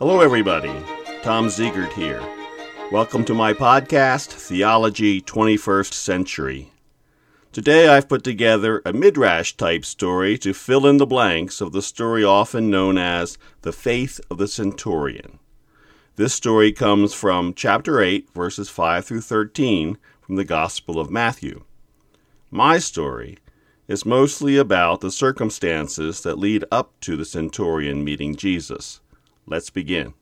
Hello, everybody. Tom Ziegert here. Welcome to my podcast, Theology 21st Century. Today I've put together a midrash type story to fill in the blanks of the story often known as the faith of the centurion. This story comes from chapter 8, verses 5 through 13 from the Gospel of Matthew. My story is mostly about the circumstances that lead up to the centurion meeting Jesus. Let's begin.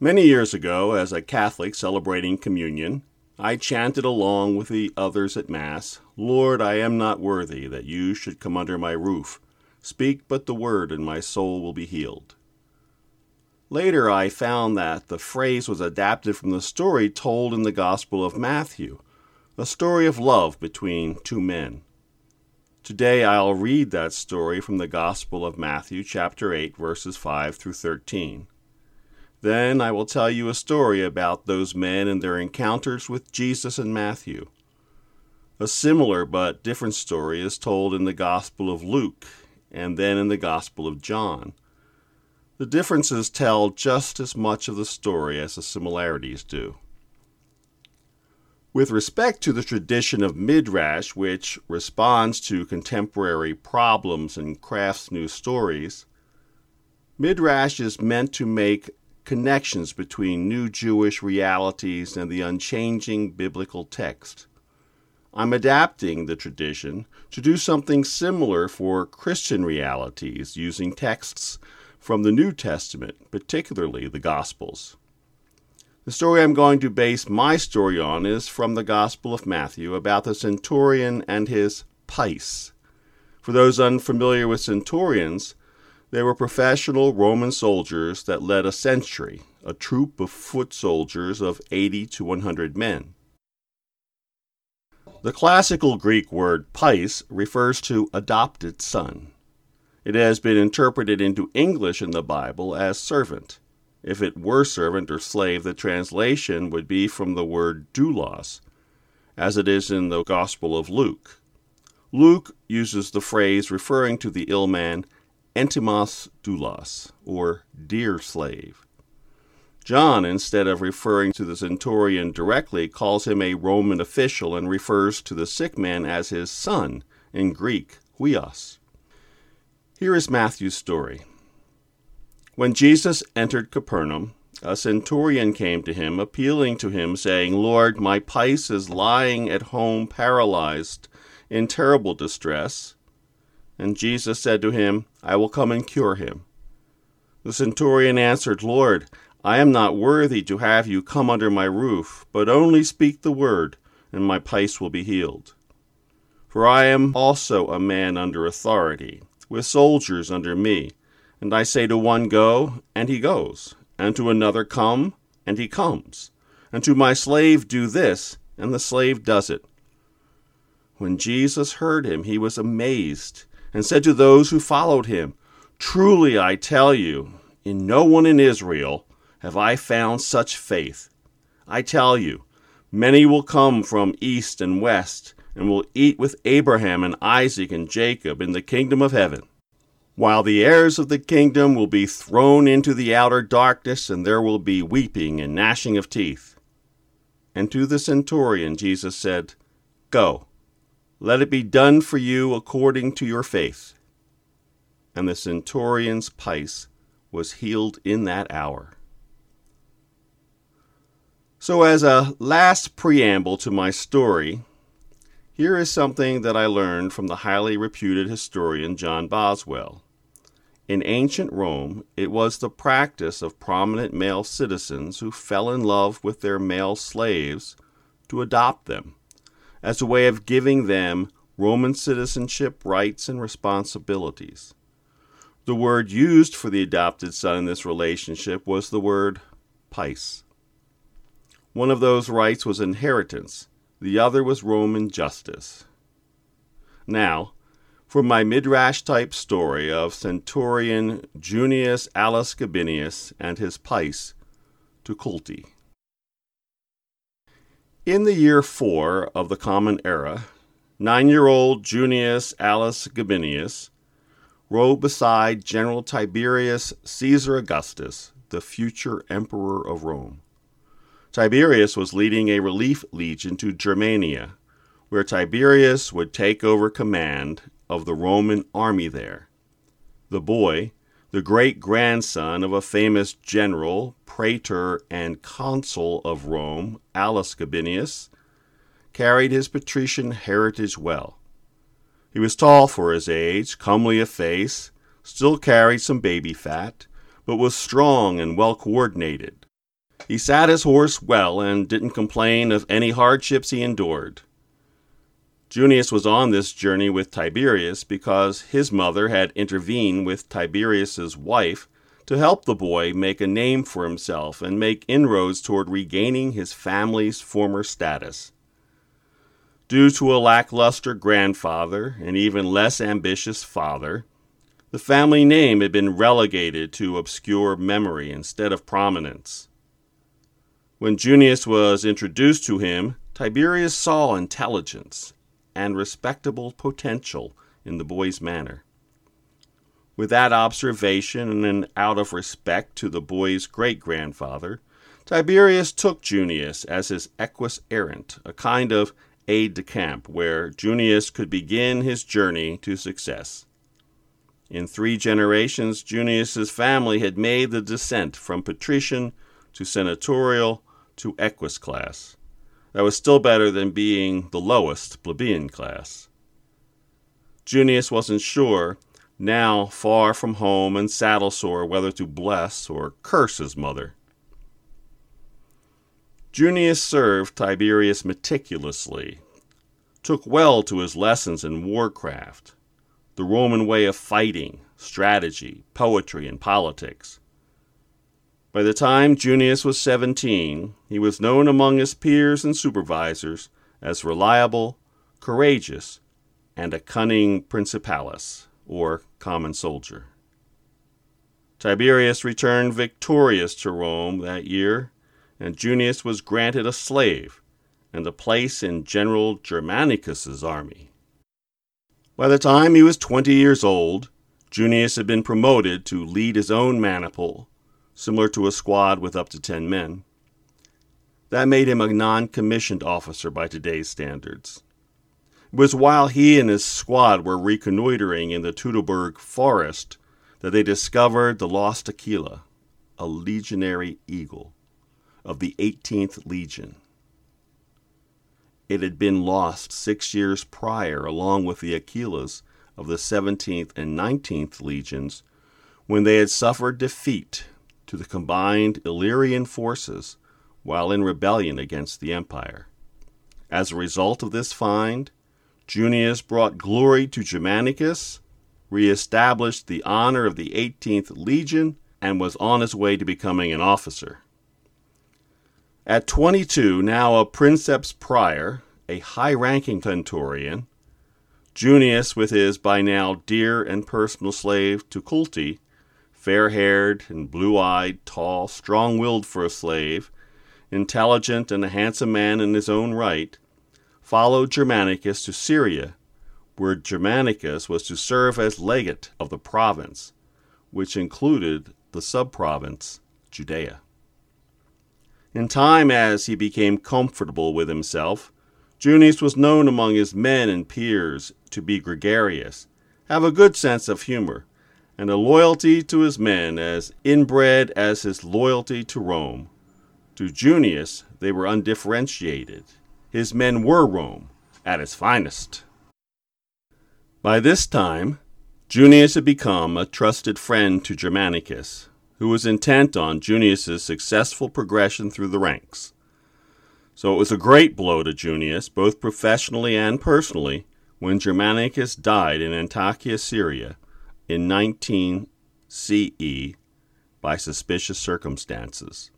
Many years ago, as a Catholic celebrating communion, I chanted along with the others at Mass, Lord, I am not worthy that you should come under my roof. Speak but the word, and my soul will be healed. Later, I found that the phrase was adapted from the story told in the Gospel of Matthew, a story of love between two men. Today I'll read that story from the Gospel of Matthew, chapter 8, verses 5 through 13. Then I will tell you a story about those men and their encounters with Jesus and Matthew. A similar but different story is told in the Gospel of Luke and then in the Gospel of John. The differences tell just as much of the story as the similarities do. With respect to the tradition of Midrash, which responds to contemporary problems and crafts new stories, Midrash is meant to make connections between new Jewish realities and the unchanging biblical text. I'm adapting the tradition to do something similar for Christian realities using texts from the New Testament, particularly the Gospels. The story I'm going to base my story on is from the Gospel of Matthew about the centurion and his pais. For those unfamiliar with centurions, they were professional Roman soldiers that led a century, a troop of foot soldiers of 80 to 100 men. The classical Greek word pais refers to adopted son. It has been interpreted into English in the Bible as servant. If it were servant or slave, the translation would be from the word doulos, as it is in the Gospel of Luke. Luke uses the phrase referring to the ill man, entimos doulos, or dear slave. John, instead of referring to the centurion directly, calls him a Roman official and refers to the sick man as his son, in Greek, huios. Here is Matthew's story. When Jesus entered Capernaum, a centurion came to him, appealing to him, saying, Lord, my pais is lying at home paralyzed, in terrible distress. And Jesus said to him, I will come and cure him. The centurion answered, Lord, I am not worthy to have you come under my roof, but only speak the word, and my pais will be healed. For I am also a man under authority, with soldiers under me. And I say to one, Go, and he goes, and to another, Come, and he comes, and to my slave, Do this, and the slave does it. When Jesus heard him, he was amazed, and said to those who followed him, Truly I tell you, in no one in Israel have I found such faith. I tell you, many will come from east and west, and will eat with Abraham and Isaac and Jacob in the kingdom of heaven while the heirs of the kingdom will be thrown into the outer darkness, and there will be weeping and gnashing of teeth. And to the centurion Jesus said, Go, let it be done for you according to your faith. And the centurion's pais was healed in that hour. So, as a last preamble to my story, here is something that I learned from the highly reputed historian John Boswell. In ancient Rome, it was the practice of prominent male citizens who fell in love with their male slaves to adopt them, as a way of giving them Roman citizenship rights and responsibilities. The word used for the adopted son in this relationship was the word pais. One of those rights was inheritance, the other was Roman justice. Now, for my midrash type story of centurion Junius Aulus Gabinius and his pais to Culti. In the year 4 of the Common Era, nine year old Junius Aulus Gabinius rode beside General Tiberius Caesar Augustus the future emperor of Rome. Tiberius was leading a relief legion to Germania, where Tiberius would take over command of the Roman army there. The boy, the great grandson of a famous general, praetor, and consul of Rome, Aulus Gabinius, carried his patrician heritage well. He was tall for his age, comely of face, still carried some baby fat, but was strong and well coordinated. He sat his horse well and didn't complain of any hardships he endured. Junius was on this journey with Tiberius because his mother had intervened with Tiberius's wife to help the boy make a name for himself and make inroads toward regaining his family's former status. Due to a lackluster grandfather and even less ambitious father, the family name had been relegated to obscure memory instead of prominence. When Junius was introduced to him, Tiberius saw intelligence and respectable potential in the boy's manner. With that observation and out of respect to the boy's great grandfather, Tiberius took Junius as his equus errant, a kind of aide de camp, where Junius could begin his journey to success. In three generations, Junius's family had made the descent from patrician to senatorial to equus class. That was still better than being the lowest plebeian class. Junius wasn't sure, now far from home and saddle sore, whether to bless or curse his mother. Junius served Tiberius meticulously, took well to his lessons in warcraft, the Roman way of fighting, strategy, poetry, and politics. By the time Junius was 17, he was known among his peers and supervisors as reliable, courageous, and a cunning principalis, or common soldier. Tiberius returned victorious to Rome that year and Junius was granted a slave and a place in General Germanicus's army. By the time he was 20 years old, Junius had been promoted to lead his own maniple, similar to a squad with up to 10 men. That made him a non commissioned officer by today's standards. It was while he and his squad were reconnoitering in the Teutoburg forest that they discovered the lost Aquila, a legionary eagle of the 18th Legion. It had been lost six years prior, along with the Aquilas of the 17th and 19th Legions, when they had suffered defeat to the combined Illyrian forces while in rebellion against the empire. As a result of this find, Junius brought glory to Germanicus, reestablished the honor of the 18th Legion, and was on his way to becoming an officer. At 22, now a princeps prior, a high ranking centurion, Junius, with his by now dear and personal slave Tukulti, fair haired and blue eyed, tall, strong willed for a slave, intelligent and a handsome man in his own right, followed Germanicus to Syria, where Germanicus was to serve as legate of the province, which included the subprovince Judea. In time, as he became comfortable with himself, Junius was known among his men and peers to be gregarious, have a good sense of humor, and a loyalty to his men as inbred as his loyalty to Rome. To Junius, they were undifferentiated. His men were Rome at its finest. By this time, Junius had become a trusted friend to Germanicus, who was intent on Junius's successful progression through the ranks. So it was a great blow to Junius, both professionally and personally, when Germanicus died in Antakya, Syria, in 19 CE by suspicious circumstances.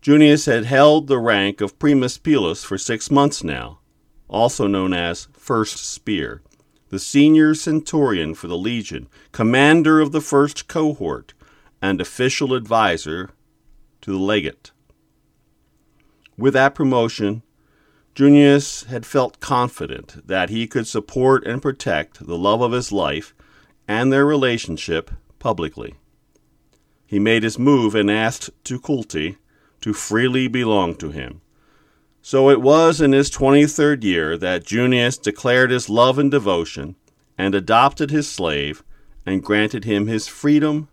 Junius had held the rank of primus pilus for six months now, also known as First Spear, the senior centurion for the legion, commander of the first cohort, and official advisor to the legate. With that promotion, Junius had felt confident that he could support and protect the love of his life and their relationship publicly. he made his move and asked Tukulti to freely belong to him. So it was in his 23rd year that Junius declared his love and devotion and adopted his slave and granted him his freedom,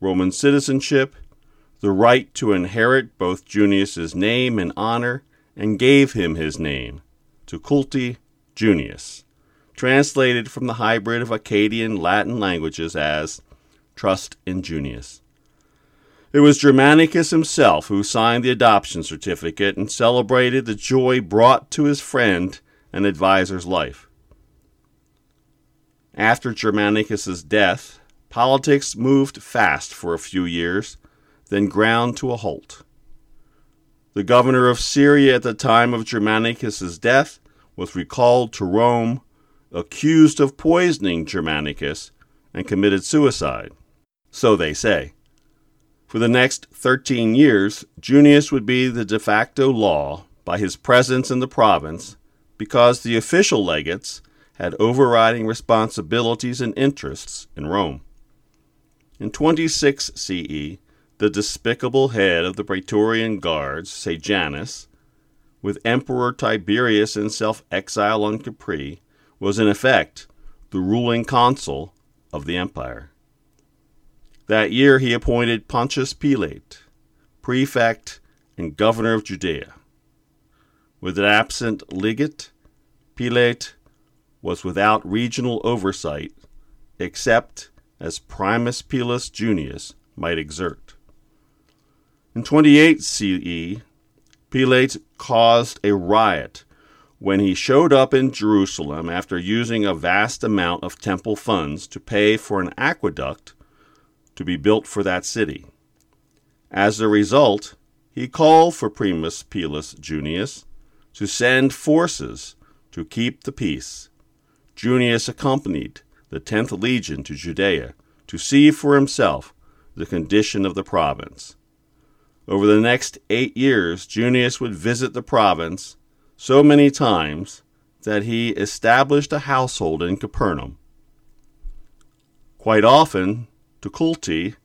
Roman citizenship, the right to inherit both Junius's name and honor, and gave him his name, Tukulti Junius, translated from the hybrid of Akkadian Latin languages as trust in Junius. It was Germanicus himself who signed the adoption certificate and celebrated the joy brought to his friend and advisor's life. After Germanicus's death, politics moved fast for a few years, then ground to a halt. The governor of Syria at the time of Germanicus's death was recalled to Rome, accused of poisoning Germanicus, and committed suicide. So they say. For the next 13 years, Junius would be the de facto law by his presence in the province because the official legates had overriding responsibilities and interests in Rome. In 26 CE, the despicable head of the Praetorian Guards, Sejanus, with Emperor Tiberius in self exile on Capri, was in effect the ruling consul of the empire. That year he appointed Pontius Pilate, prefect and governor of Judea. With an absent legate, Pilate was without regional oversight, except as Primus Pilus Junius might exert. In 28 CE, Pilate caused a riot when he showed up in Jerusalem after using a vast amount of temple funds to pay for an aqueduct to be built for that city. As a result, he called for Primus Pilus Junius to send forces to keep the peace. Junius accompanied the 10th Legion to Judea to see for himself the condition of the province. Over the next eight years, Junius would visit the province so many times that he established a household in Capernaum. Quite often, Tukulti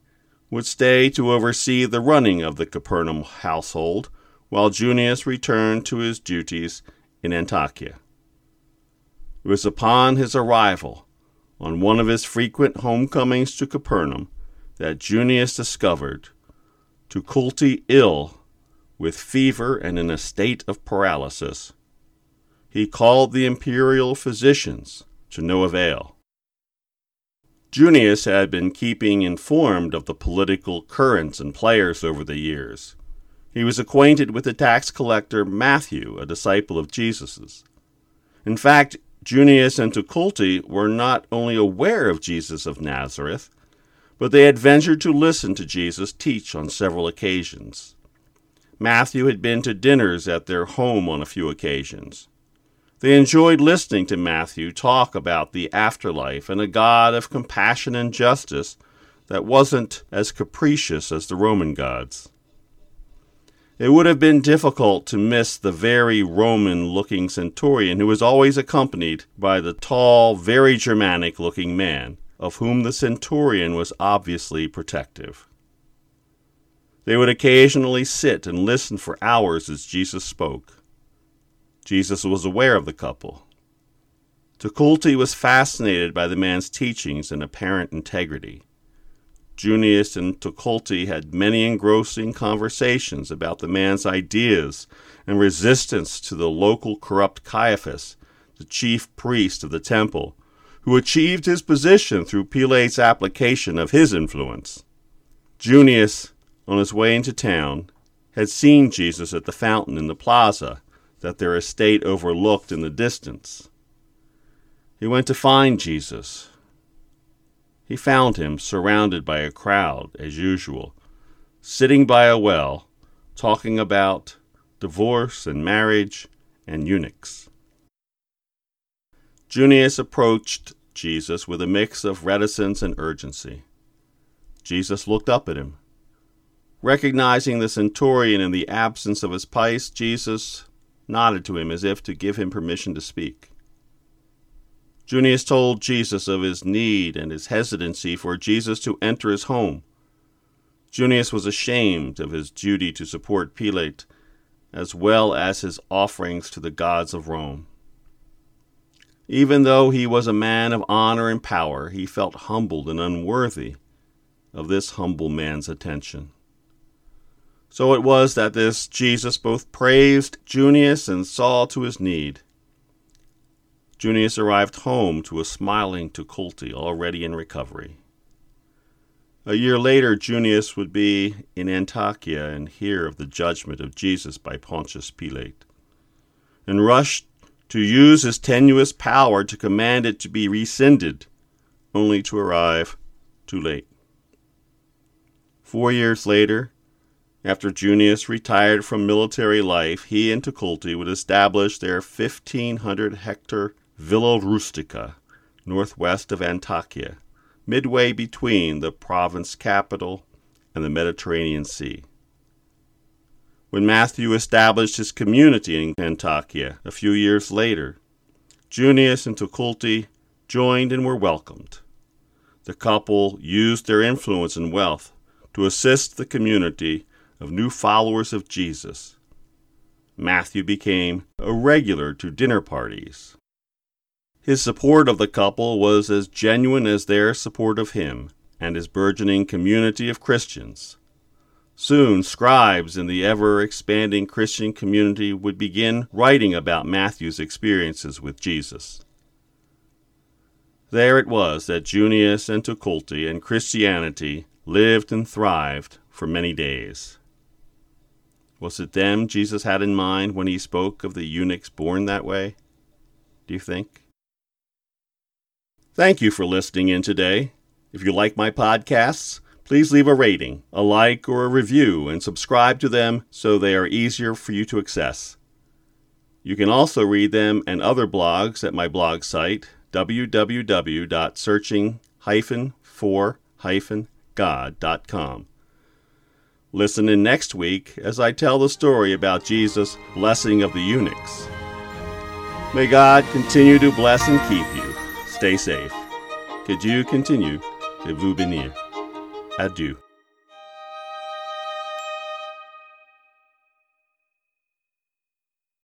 would stay to oversee the running of the Capernaum household while Junius returned to his duties in Antiochia. It was upon his arrival, on one of his frequent homecomings to Capernaum, that Junius discovered Tukulti ill with fever and in a state of paralysis. He called the imperial physicians to no avail. Junius had been keeping informed of the political currents and players over the years. He was acquainted with the tax collector Matthew, a disciple of Jesus's. In fact, Junius and Tukulti were not only aware of Jesus of Nazareth, but they had ventured to listen to Jesus teach on several occasions. Matthew had been to dinners at their home on a few occasions. They enjoyed listening to Matthew talk about the afterlife and a God of compassion and justice that wasn't as capricious as the Roman gods. It would have been difficult to miss the very Roman looking centurion who was always accompanied by the tall, very Germanic looking man, of whom the centurion was obviously protective. They would occasionally sit and listen for hours as Jesus spoke. Jesus was aware of the couple. Tukulti was fascinated by the man's teachings and apparent integrity. Junius and Tukulti had many engrossing conversations about the man's ideas and resistance to the local corrupt Caiaphas, the chief priest of the temple, who achieved his position through Pilate's application of his influence. Junius, on his way into town, had seen Jesus at the fountain in the plaza that their estate overlooked in the distance. He went to find Jesus. He found him surrounded by a crowd, as usual, sitting by a well, talking about divorce and marriage and eunuchs. Junius approached Jesus with a mix of reticence and urgency. Jesus looked up at him. Recognizing the centurion in the absence of his pais, Jesus nodded to him as if to give him permission to speak. Junius told Jesus of his need and his hesitancy for Jesus to enter his home. Junius was ashamed of his duty to support Pilate, as well as his offerings to the gods of Rome. Even though he was a man of honor and power, he felt humbled and unworthy of this humble man's attention. So it was that this Jesus both praised Junius and saw to his need. Junius arrived home to a smiling Tukulti already in recovery. A year later, Junius would be in Antakya and hear of the judgment of Jesus by Pontius Pilate, and rush to use his tenuous power to command it to be rescinded, only to arrive too late. Four years later, after Junius retired from military life, he and Tukulti would establish their 1,500 hectare Villa Rustica northwest of Antakya, midway between the province capital and the Mediterranean Sea. When Matthew established his community in Antakya a few years later, Junius and Tukulti joined and were welcomed. The couple used their influence and wealth to assist the community of new followers of Jesus. Matthew became a regular to dinner parties. His support of the couple was as genuine as their support of him and his burgeoning community of Christians. Soon, scribes in the ever expanding Christian community would begin writing about Matthew's experiences with Jesus. There it was that Junius and Tukulti and Christianity lived and thrived for many days. Was it them Jesus had in mind when he spoke of the eunuchs born that way? Do you think? Thank you for listening in today. If you like my podcasts, please leave a rating, a like, or a review and subscribe to them so they are easier for you to access. You can also read them and other blogs at my blog site, www.searching-for-god.com. Listen in next week as I tell the story about Jesus' blessing of the eunuchs. May God continue to bless and keep you. Stay safe. Que Dieu continue de vous. Adieu.